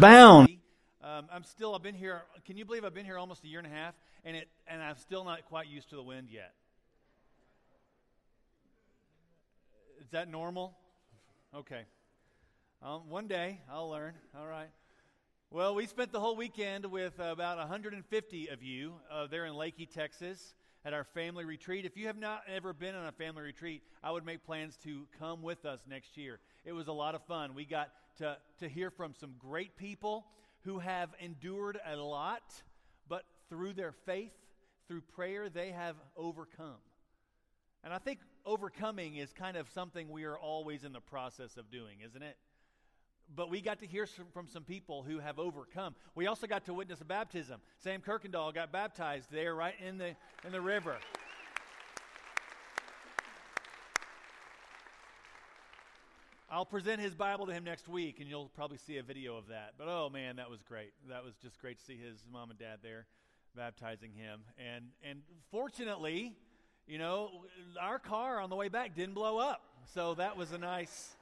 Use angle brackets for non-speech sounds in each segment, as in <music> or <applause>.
bound. Um, I'm still, I've been here, can you believe I've been here almost a year and a half, and, it, and I'm still not quite used to the wind yet? Is that normal? Okay. Um, one day I'll learn. All right. Well, we spent the whole weekend with about 150 of you uh, there in Leakey, Texas, at our family retreat. If you have not ever been on a family retreat, I would make plans to come with us next year. It was a lot of fun. We got to, to hear from some great people who have endured a lot, but through their faith, through prayer, they have overcome. And I think overcoming is kind of something we are always in the process of doing, isn't it? But we got to hear from some people who have overcome. We also got to witness a baptism. Sam Kirkendall got baptized there right in the, in the river. I'll present his Bible to him next week, and you'll probably see a video of that. But oh man, that was great. That was just great to see his mom and dad there baptizing him. And and fortunately, you know, our car on the way back didn't blow up. So that was a nice.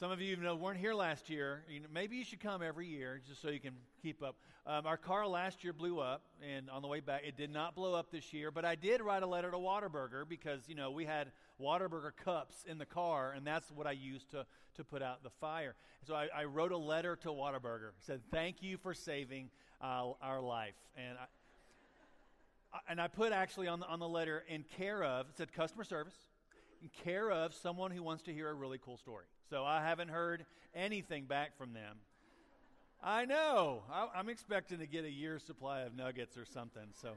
Some of you, know, weren't here last year. You know, maybe you should come every year just so you can keep up. Um, our car last year blew up, and on the way back, it did not blow up this year. But I did write a letter to Whataburger because you know we had Whataburger cups in the car, and that's what I used to to put out the fire. So I, I wrote a letter to Whataburger, Said thank you for saving uh, our life, and. I, and I put actually on the, on the letter in care of, it said customer service, in care of someone who wants to hear a really cool story. So I haven't heard anything back from them. I know. I, am expecting to get a year's supply of nuggets or something. So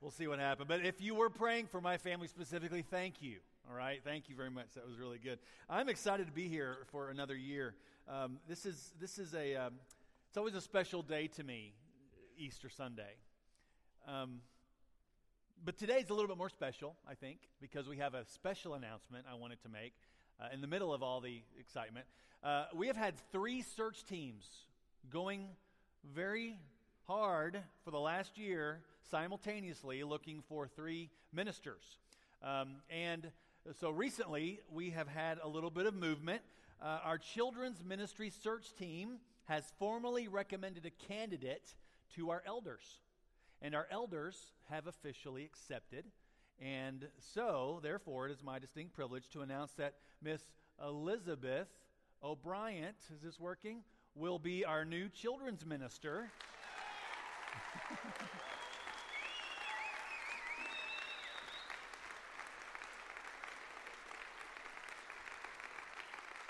we'll see what happens. But if you were praying for my family specifically, thank you. All right. Thank you very much. That was really good. I'm excited to be here for another year. Um, this is this is a um, it's always a special day to me, Easter Sunday. Um, but today's a little bit more special, I think, because we have a special announcement I wanted to make uh, in the middle of all the excitement. Uh, we have had three search teams going very hard for the last year simultaneously looking for three ministers. Um, and so recently we have had a little bit of movement. Uh, our children's ministry search team has formally recommended a candidate to our elders. And our elders have officially accepted. And so, therefore, it is my distinct privilege to announce that Miss Elizabeth O'Brien, is this working? Will be our new children's minister.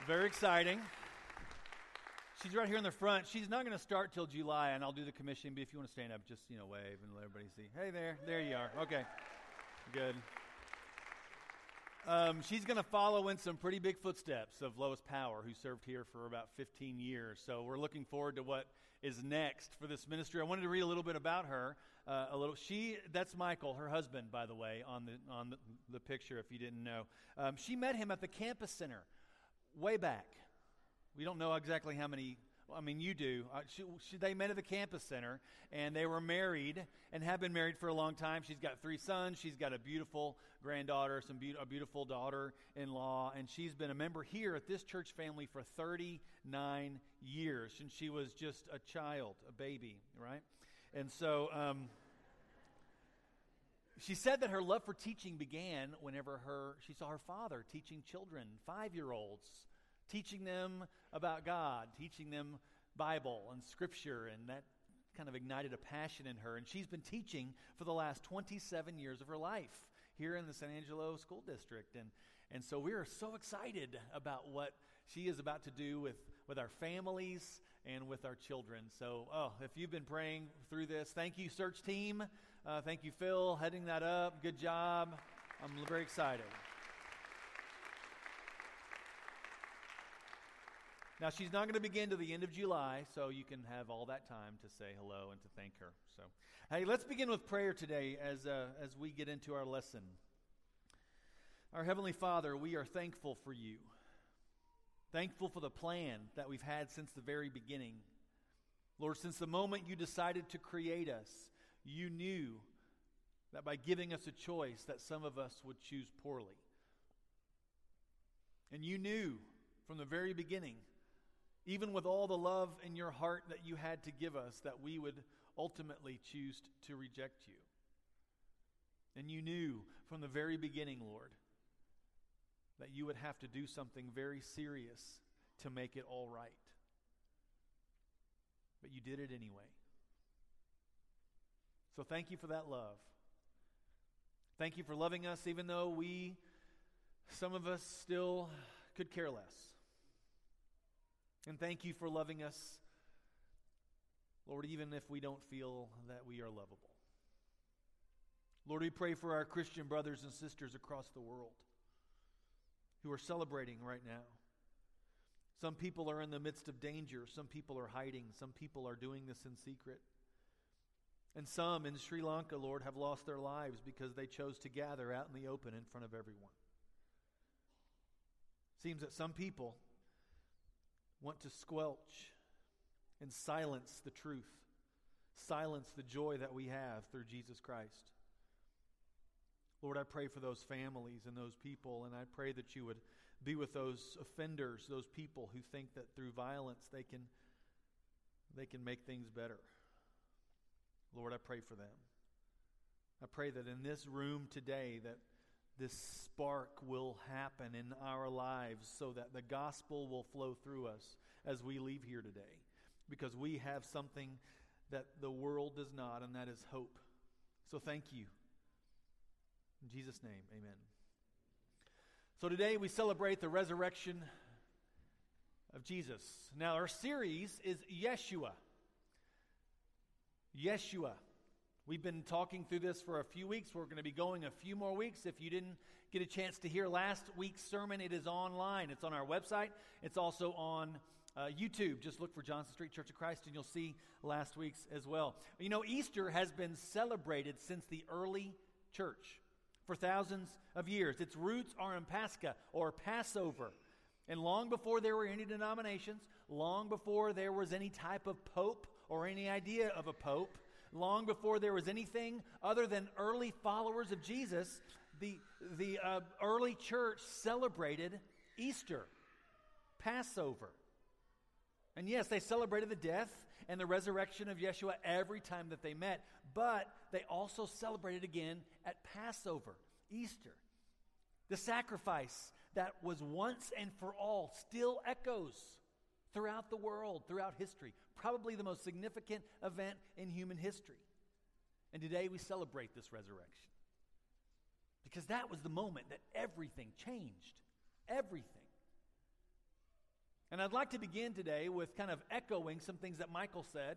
Very exciting. She's right here in the front. She's not going to start till July, and I'll do the commission. But if you want to stand up, just you know, wave and let everybody see. Hey there, there you are. Okay, good. Um, she's going to follow in some pretty big footsteps of Lois Power, who served here for about 15 years. So we're looking forward to what is next for this ministry. I wanted to read a little bit about her. Uh, a little. She. That's Michael, her husband, by the way, on the on the, the picture. If you didn't know, um, she met him at the campus center way back we don't know exactly how many. I mean, you do. Uh, she, she, they met at the campus center, and they were married and have been married for a long time. She's got three sons. She's got a beautiful granddaughter, some be- a beautiful daughter-in-law, and she's been a member here at this church family for 39 years since she was just a child, a baby, right? And so. Um, she said that her love for teaching began whenever her she saw her father teaching children, five year olds, teaching them about God, teaching them Bible and Scripture, and that kind of ignited a passion in her. And she's been teaching for the last 27 years of her life here in the San Angelo School District. And, and so we are so excited about what she is about to do with, with our families and with our children. So, oh, if you've been praying through this, thank you, search team. Uh, thank you, Phil, heading that up. Good job. I'm very excited. Now, she's not going to begin to the end of July, so you can have all that time to say hello and to thank her. So, hey, let's begin with prayer today as, uh, as we get into our lesson. Our Heavenly Father, we are thankful for you. Thankful for the plan that we've had since the very beginning. Lord, since the moment you decided to create us, you knew that by giving us a choice that some of us would choose poorly. And you knew from the very beginning even with all the love in your heart that you had to give us, that we would ultimately choose to reject you. And you knew from the very beginning, Lord, that you would have to do something very serious to make it all right. But you did it anyway. So thank you for that love. Thank you for loving us, even though we, some of us, still could care less. And thank you for loving us, Lord, even if we don't feel that we are lovable. Lord, we pray for our Christian brothers and sisters across the world who are celebrating right now. Some people are in the midst of danger. Some people are hiding. Some people are doing this in secret. And some in Sri Lanka, Lord, have lost their lives because they chose to gather out in the open in front of everyone. Seems that some people want to squelch and silence the truth, silence the joy that we have through Jesus Christ. Lord, I pray for those families and those people, and I pray that you would be with those offenders, those people who think that through violence they can, they can make things better. Lord, I pray for them. I pray that in this room today that this spark will happen in our lives so that the gospel will flow through us as we leave here today because we have something that the world does not and that is hope. So thank you. In Jesus' name, amen. So today we celebrate the resurrection of Jesus. Now, our series is Yeshua. Yeshua. We've been talking through this for a few weeks. We're going to be going a few more weeks. If you didn't get a chance to hear last week's sermon, it is online. It's on our website. It's also on uh, YouTube. Just look for Johnson Street Church of Christ and you'll see last week's as well. You know, Easter has been celebrated since the early church for thousands of years. Its roots are in Pascha or Passover. And long before there were any denominations, long before there was any type of pope or any idea of a pope, long before there was anything other than early followers of Jesus, the, the uh, early church celebrated Easter, Passover. And yes, they celebrated the death and the resurrection of Yeshua every time that they met, but they also celebrated again at Passover, Easter. The sacrifice that was once and for all still echoes throughout the world, throughout history. Probably the most significant event in human history. And today we celebrate this resurrection. Because that was the moment that everything changed. Everything. And I'd like to begin today with kind of echoing some things that Michael said,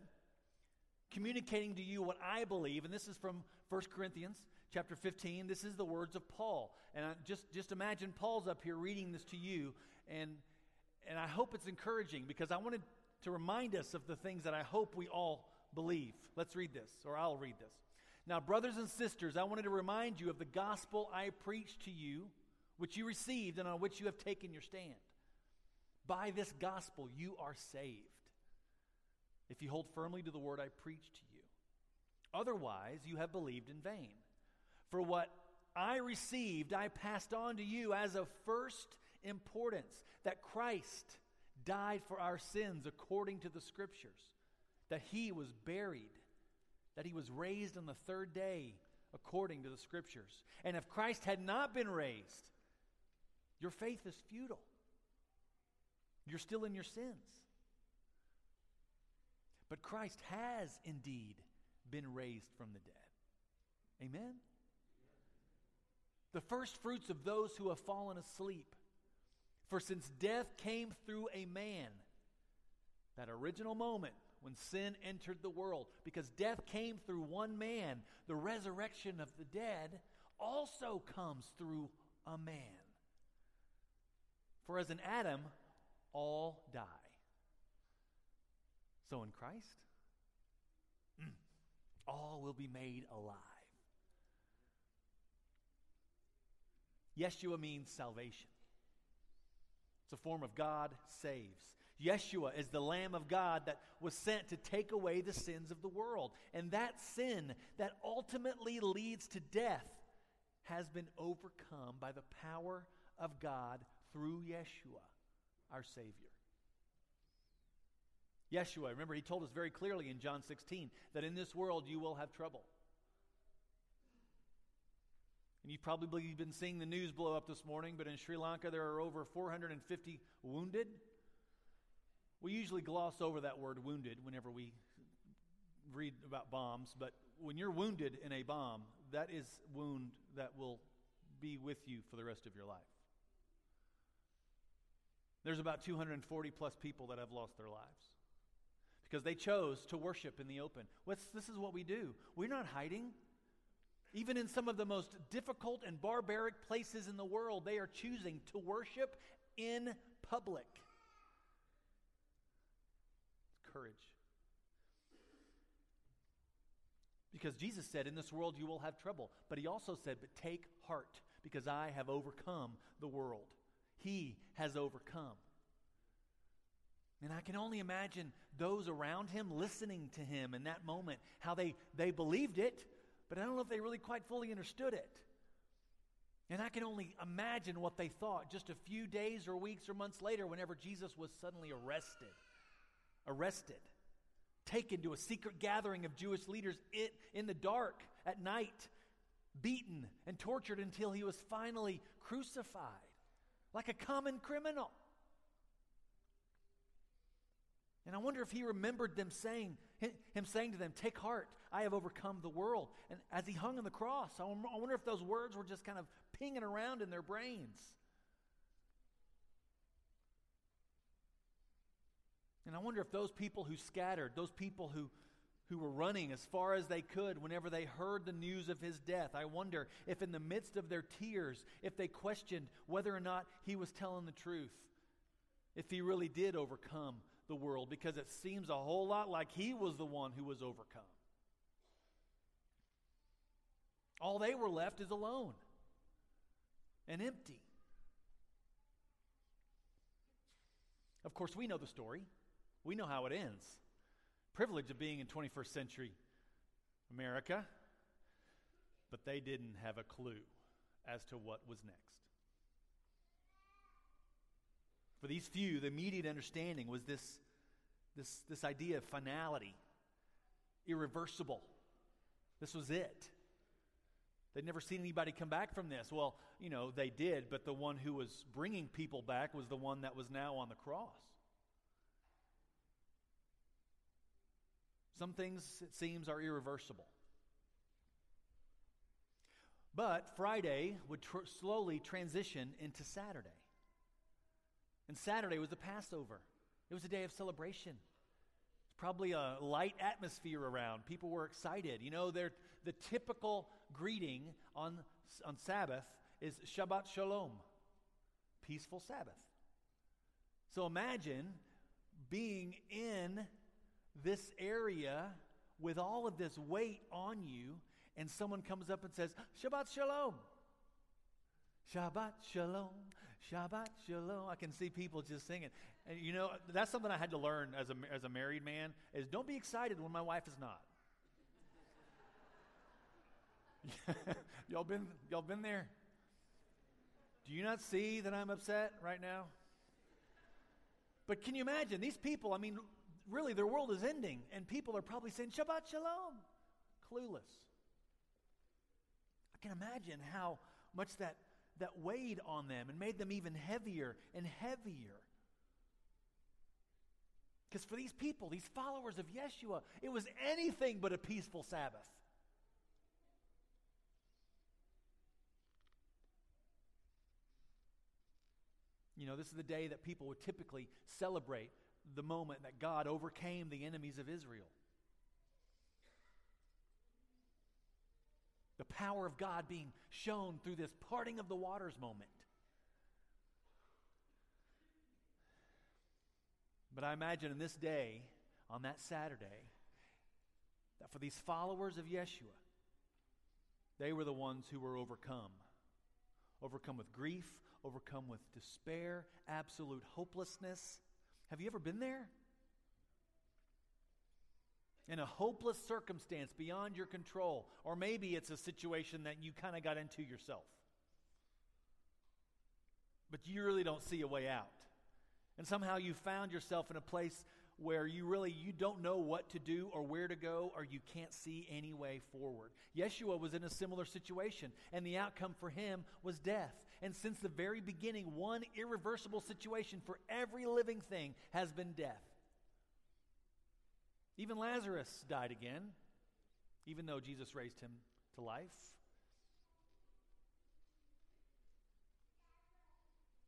communicating to you what I believe, and this is from 1 Corinthians chapter 15. This is the words of Paul. And just, just imagine Paul's up here reading this to you, and, and I hope it's encouraging because I wanted to remind us of the things that I hope we all believe. Let's read this, or I'll read this. Now, brothers and sisters, I wanted to remind you of the gospel I preached to you, which you received and on which you have taken your stand. By this gospel you are saved, if you hold firmly to the word I preached to you. Otherwise, you have believed in vain. For what I received, I passed on to you as of first importance that Christ died for our sins according to the Scriptures, that he was buried, that he was raised on the third day according to the Scriptures. And if Christ had not been raised, your faith is futile. You're still in your sins. But Christ has indeed been raised from the dead. Amen? The first fruits of those who have fallen asleep. For since death came through a man, that original moment when sin entered the world, because death came through one man, the resurrection of the dead also comes through a man. For as in Adam, all die. So in Christ, mm, all will be made alive. Yeshua means salvation. It's a form of God saves. Yeshua is the Lamb of God that was sent to take away the sins of the world. And that sin that ultimately leads to death has been overcome by the power of God through Yeshua our Savior. Yeshua, remember, he told us very clearly in John 16 that in this world you will have trouble. And you've probably been seeing the news blow up this morning, but in Sri Lanka there are over 450 wounded. We usually gloss over that word wounded whenever we read about bombs, but when you're wounded in a bomb, that is wound that will be with you for the rest of your life. There's about 240 plus people that have lost their lives because they chose to worship in the open. What's, this is what we do. We're not hiding. Even in some of the most difficult and barbaric places in the world, they are choosing to worship in public. Courage. Because Jesus said, In this world you will have trouble. But he also said, But take heart, because I have overcome the world. He has overcome. And I can only imagine those around him listening to him in that moment, how they, they believed it, but I don't know if they really quite fully understood it. And I can only imagine what they thought just a few days or weeks or months later whenever Jesus was suddenly arrested. Arrested. Taken to a secret gathering of Jewish leaders in the dark at night, beaten and tortured until he was finally crucified like a common criminal. And I wonder if he remembered them saying, him saying to them, Take heart, I have overcome the world. And as he hung on the cross, I wonder if those words were just kind of pinging around in their brains. And I wonder if those people who scattered, those people who, who were running as far as they could whenever they heard the news of his death, I wonder if in the midst of their tears, if they questioned whether or not he was telling the truth, if he really did overcome the world because it seems a whole lot like he was the one who was overcome. All they were left is alone and empty. Of course, we know the story. We know how it ends. Privilege of being in 21st century America, but they didn't have a clue as to what was next. For these few, the immediate understanding was this, this, this idea of finality, irreversible. This was it. They'd never seen anybody come back from this. Well, you know, they did, but the one who was bringing people back was the one that was now on the cross. Some things, it seems, are irreversible. But Friday would tr- slowly transition into Saturday. And Saturday was the Passover, it was a day of celebration. It's probably a light atmosphere around. People were excited. You know, the typical greeting on, on Sabbath is Shabbat Shalom, peaceful Sabbath. So imagine being in this area with all of this weight on you, and someone comes up and says, Shabbat Shalom. Shabbat Shalom. Shabbat Shalom. I can see people just singing. And you know, that's something I had to learn as a, as a married man is don't be excited when my wife is not. <laughs> y'all been y'all been there? Do you not see that I'm upset right now? But can you imagine these people? I mean, really, their world is ending, and people are probably saying Shabbat Shalom, clueless. I can imagine how much that that weighed on them and made them even heavier and heavier. Because for these people, these followers of Yeshua, it was anything but a peaceful Sabbath. You know, this is the day that people would typically celebrate the moment that God overcame the enemies of Israel. The power of God being shown through this parting of the waters moment. But I imagine in this day, on that Saturday, that for these followers of Yeshua, they were the ones who were overcome. Overcome with grief, overcome with despair, absolute hopelessness. Have you ever been there? In a hopeless circumstance beyond your control, or maybe it's a situation that you kind of got into yourself. But you really don't see a way out. And somehow you found yourself in a place where you really you don't know what to do or where to go or you can't see any way forward. Yeshua was in a similar situation and the outcome for him was death. And since the very beginning, one irreversible situation for every living thing has been death. Even Lazarus died again, even though Jesus raised him to life.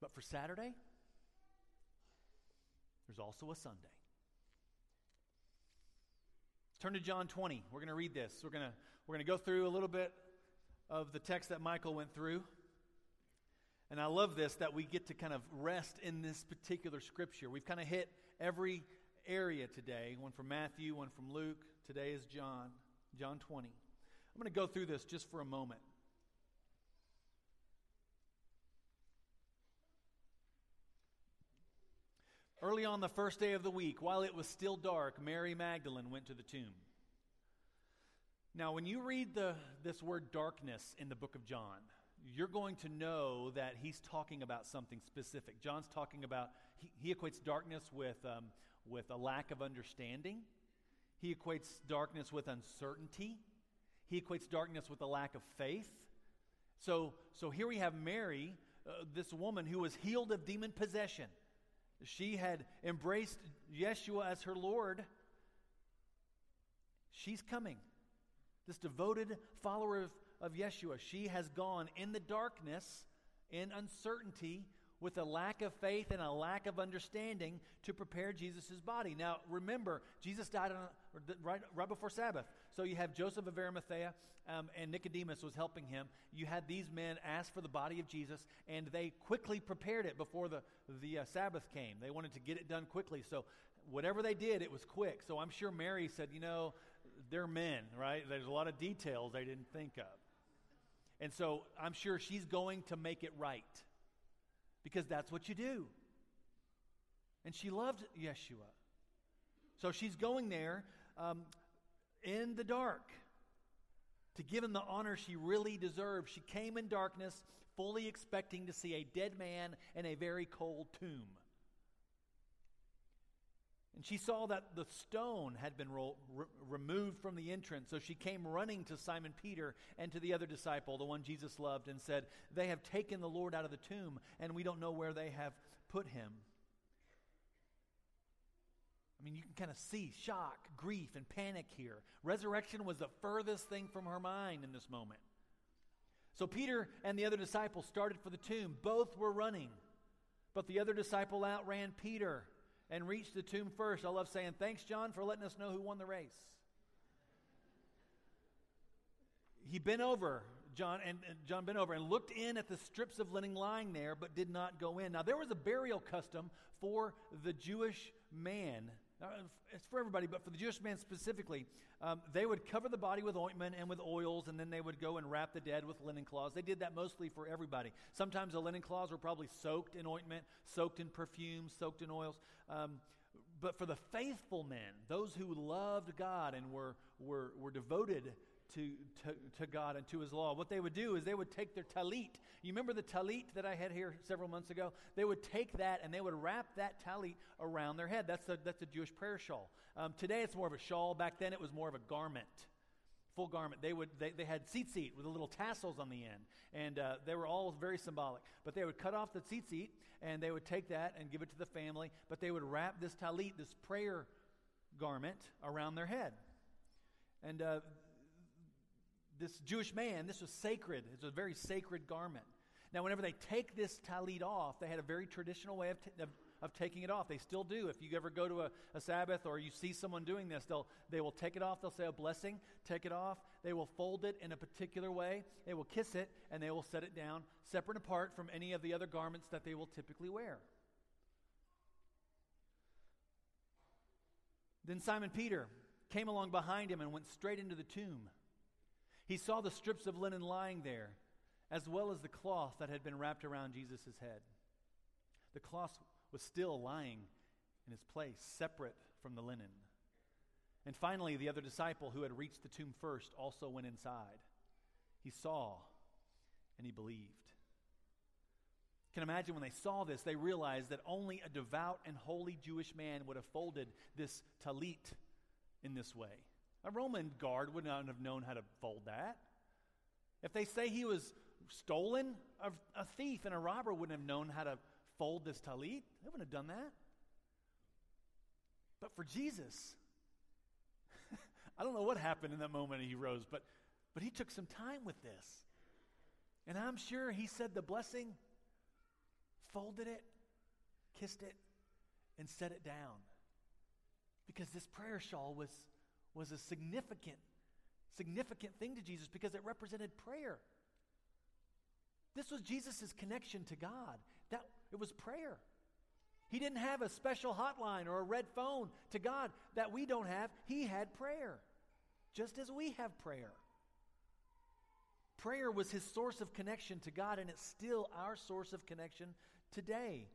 But for Saturday, there's also a Sunday. Turn to John 20. We're going to read this. We're going to we're going to go through a little bit of the text that Michael went through. And I love this that we get to kind of rest in this particular scripture. We've kind of hit every area today one from Matthew, one from Luke. Today is John, John 20. I'm going to go through this just for a moment. Early on the first day of the week, while it was still dark, Mary Magdalene went to the tomb. Now, when you read the, this word darkness in the book of John, you're going to know that he's talking about something specific. John's talking about, he, he equates darkness with, um, with a lack of understanding, he equates darkness with uncertainty, he equates darkness with a lack of faith. So, so here we have Mary, uh, this woman who was healed of demon possession. She had embraced Yeshua as her Lord. She's coming. This devoted follower of, of Yeshua, she has gone in the darkness, in uncertainty, with a lack of faith and a lack of understanding to prepare Jesus' body. Now, remember, Jesus died on, right, right before Sabbath. So you have Joseph of Arimathea um, and Nicodemus was helping him. You had these men ask for the body of Jesus, and they quickly prepared it before the, the uh, Sabbath came. They wanted to get it done quickly. So whatever they did, it was quick. So I'm sure Mary said, you know, they're men, right? There's a lot of details they didn't think of. And so I'm sure she's going to make it right because that's what you do. And she loved Yeshua. So she's going there um, in the dark to give him the honor she really deserved. She came in darkness, fully expecting to see a dead man in a very cold tomb. And she saw that the stone had been ro- re- removed from the entrance. So she came running to Simon Peter and to the other disciple, the one Jesus loved, and said, They have taken the Lord out of the tomb, and we don't know where they have put him. I mean, you can kind of see shock, grief, and panic here. Resurrection was the furthest thing from her mind in this moment. So Peter and the other disciple started for the tomb. Both were running, but the other disciple outran Peter and reached the tomb first. I love saying, Thanks, John, for letting us know who won the race. He bent over, John, and, and, John bent over and looked in at the strips of linen lying there, but did not go in. Now, there was a burial custom for the Jewish man. It's for everybody, but for the Jewish man specifically, um, they would cover the body with ointment and with oils, and then they would go and wrap the dead with linen cloths. They did that mostly for everybody. Sometimes the linen cloths were probably soaked in ointment, soaked in perfume, soaked in oils. Um, but for the faithful men, those who loved God and were, were, were devoted to, to, to God and to His law. What they would do is they would take their talit. You remember the talit that I had here several months ago? They would take that and they would wrap that talit around their head. That's a, that's a Jewish prayer shawl. Um, today it's more of a shawl. Back then it was more of a garment. Full garment. They would they, they had tzitzit with the little tassels on the end, and uh, they were all very symbolic. But they would cut off the tzitzit and they would take that and give it to the family. But they would wrap this talit, this prayer garment, around their head. And uh, this Jewish man, this was sacred. It's a very sacred garment. Now, whenever they take this talit off, they had a very traditional way of, t- of, of, taking it off. They still do. If you ever go to a, a, Sabbath or you see someone doing this, they'll, they will take it off. They'll say a blessing, take it off. They will fold it in a particular way. They will kiss it, and they will set it down separate apart from any of the other garments that they will typically wear. Then Simon Peter came along behind him and went straight into the tomb. He saw the strips of linen lying there, as well as the cloth that had been wrapped around Jesus' head. The cloth was still lying in its place, separate from the linen. And finally, the other disciple who had reached the tomb first also went inside. He saw and he believed. can imagine when they saw this, they realized that only a devout and holy Jewish man would have folded this talit in this way. A Roman guard would not have known how to fold that. If they say he was stolen, a, a thief and a robber wouldn't have known how to fold this talit. They wouldn't have done that. But for Jesus, <laughs> I don't know what happened in that moment he rose, but, but he took some time with this. And I'm sure he said the blessing folded it, kissed it, and set it down. Because this prayer shawl was, was a significant, significant thing to Jesus because it represented prayer. This was Jesus' connection to God. That it was prayer. He didn't have a special hotline or a red phone to God that we don't have. He had prayer, just as we have prayer. Prayer was his source of connection to God, and it's still our source of connection today.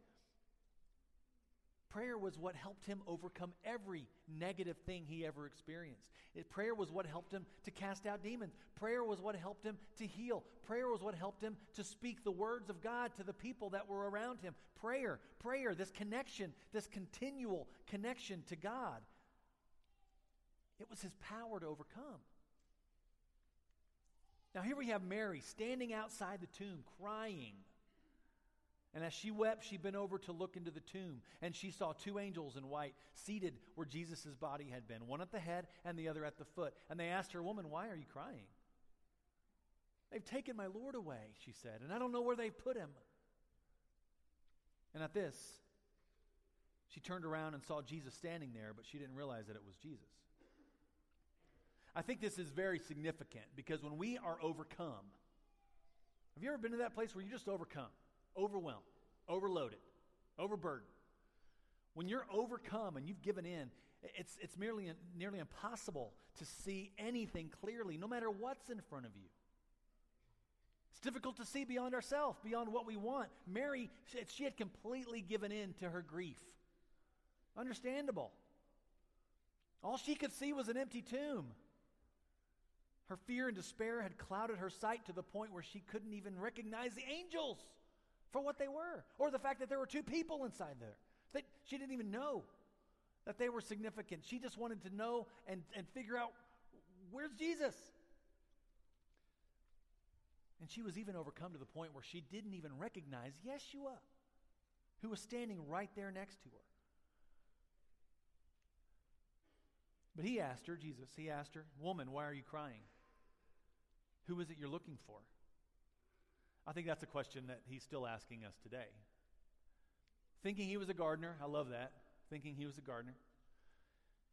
Prayer was what helped him overcome every negative thing he ever experienced. It, prayer was what helped him to cast out demons. Prayer was what helped him to heal. Prayer was what helped him to speak the words of God to the people that were around him. Prayer, prayer, this connection, this continual connection to God. It was his power to overcome. Now, here we have Mary standing outside the tomb crying. And as she wept, she bent over to look into the tomb, and she saw two angels in white seated where Jesus' body had been, one at the head and the other at the foot. And they asked her, Woman, why are you crying? They've taken my Lord away, she said, and I don't know where they've put him. And at this, she turned around and saw Jesus standing there, but she didn't realize that it was Jesus. I think this is very significant because when we are overcome, have you ever been to that place where you just overcome? Overwhelmed, overloaded, overburdened. When you're overcome and you've given in, it's, it's merely, nearly impossible to see anything clearly, no matter what's in front of you. It's difficult to see beyond ourselves, beyond what we want. Mary, she had completely given in to her grief. Understandable. All she could see was an empty tomb. Her fear and despair had clouded her sight to the point where she couldn't even recognize the angels for what they were, or the fact that there were two people inside there that she didn't even know that they were significant. She just wanted to know and, and figure out where's Jesus? And she was even overcome to the point where she didn't even recognize Yeshua, who was standing right there next to her. But he asked her, Jesus, he asked her, Woman, why are you crying? Who is it you're looking for? I think that's a question that he's still asking us today. Thinking he was a gardener, I love that. Thinking he was a gardener.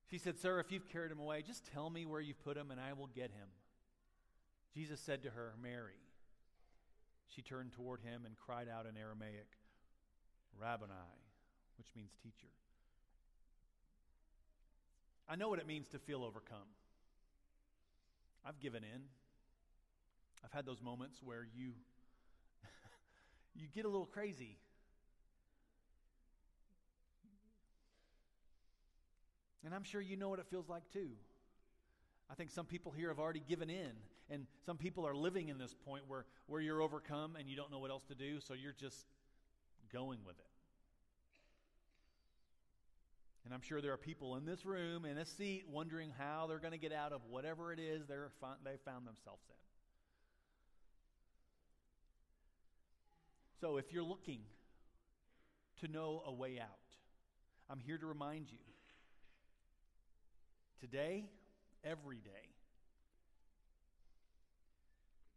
She said, Sir, if you've carried him away, just tell me where you've put him and I will get him. Jesus said to her, Mary. She turned toward him and cried out in Aramaic, Rabboni, which means teacher. I know what it means to feel overcome. I've given in. I've had those moments where you you get a little crazy. And I'm sure you know what it feels like too. I think some people here have already given in, and some people are living in this point where, where you're overcome and you don't know what else to do, so you're just going with it. And I'm sure there are people in this room, in a seat, wondering how they're going to get out of whatever it is they're, they found themselves in. So if you're looking to know a way out, I'm here to remind you today, every day,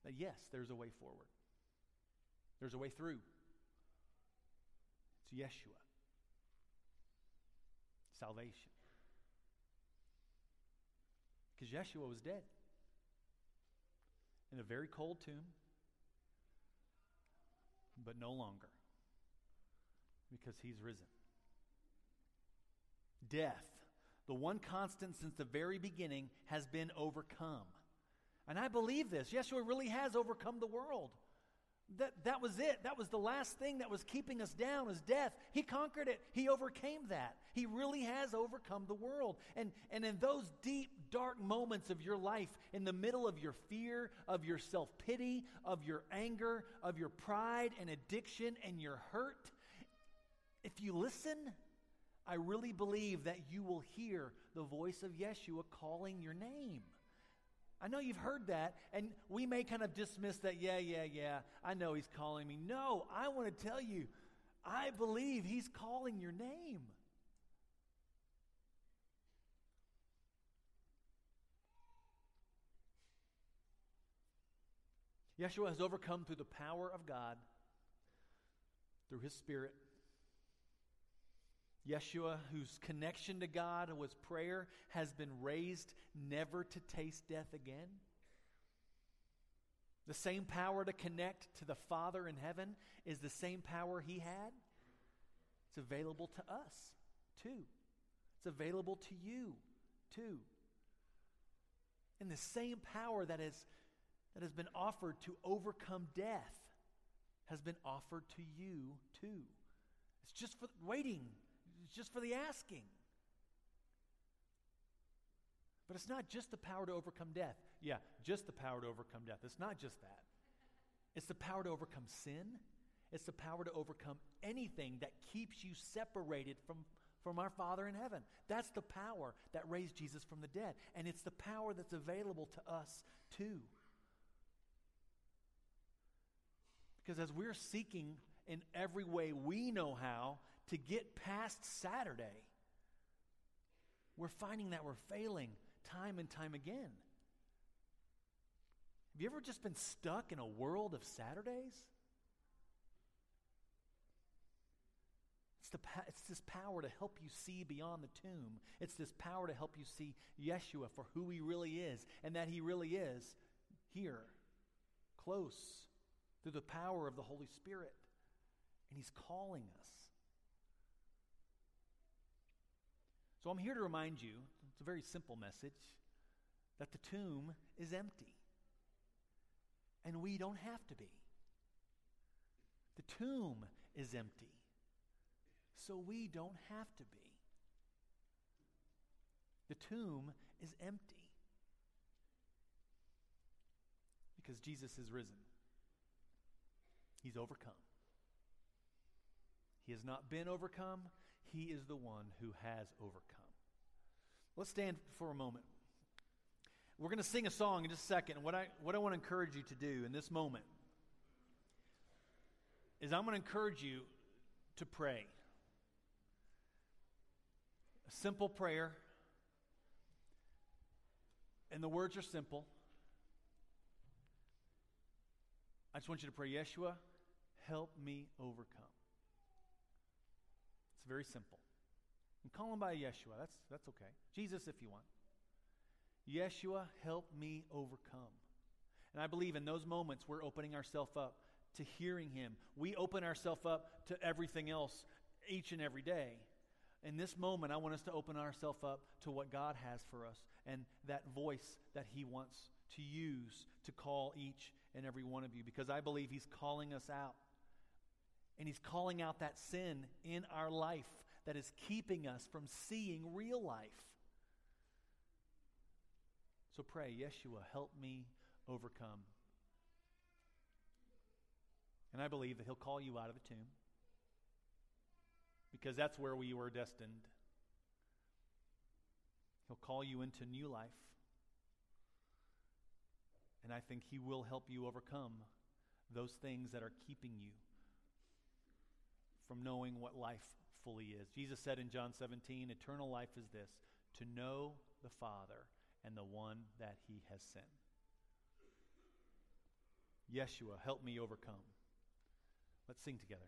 that yes, there's a way forward. There's a way through. It's Yeshua. Salvation. Because Yeshua was dead in a very cold tomb but no longer because he's risen. Death, the one constant since the very beginning, has been overcome. And I believe this. Yeshua really has overcome the world. That, that was it. That was the last thing that was keeping us down is death. He conquered it. He overcame that. He really has overcome the world. And, and in those deep, dark moments of your life, in the middle of your fear, of your self pity, of your anger, of your pride and addiction and your hurt, if you listen, I really believe that you will hear the voice of Yeshua calling your name. I know you've heard that, and we may kind of dismiss that, yeah, yeah, yeah, I know he's calling me. No, I want to tell you, I believe he's calling your name. Yeshua has overcome through the power of God, through his Spirit. Yeshua, whose connection to God was prayer, has been raised never to taste death again. The same power to connect to the Father in heaven is the same power he had. It's available to us, too. It's available to you, too. And the same power that, is, that has been offered to overcome death has been offered to you, too. It's just for waiting it's just for the asking. But it's not just the power to overcome death. Yeah, just the power to overcome death. It's not just that. It's the power to overcome sin. It's the power to overcome anything that keeps you separated from, from our Father in heaven. That's the power that raised Jesus from the dead. And it's the power that's available to us too. Because as we're seeking in every way we know how to get past Saturday, we're finding that we're failing time and time again. Have you ever just been stuck in a world of Saturdays? It's, the, it's this power to help you see beyond the tomb. It's this power to help you see Yeshua for who he really is and that he really is here, close, through the power of the Holy Spirit. And he's calling us. So I'm here to remind you it's a very simple message that the tomb is empty. And we don't have to be. The tomb is empty. So we don't have to be. The tomb is empty. Because Jesus is risen. He's overcome. He has not been overcome. He is the one who has overcome. Let's stand for a moment. We're going to sing a song in just a second. And what I, what I want to encourage you to do in this moment is I'm going to encourage you to pray. A simple prayer. And the words are simple. I just want you to pray, Yeshua, help me overcome. It's very simple. And call him by Yeshua. That's, that's okay. Jesus, if you want. Yeshua, help me overcome. And I believe in those moments we're opening ourselves up to hearing him. We open ourselves up to everything else each and every day. In this moment, I want us to open ourselves up to what God has for us and that voice that he wants to use to call each and every one of you because I believe he's calling us out. And He's calling out that sin in our life that is keeping us from seeing real life. So pray, Yeshua, help me overcome. And I believe that He'll call you out of the tomb because that's where we were destined. He'll call you into new life. And I think He will help you overcome those things that are keeping you from knowing what life fully is. Jesus said in John 17, Eternal life is this to know the Father and the one that he has sent. Yeshua, help me overcome. Let's sing together.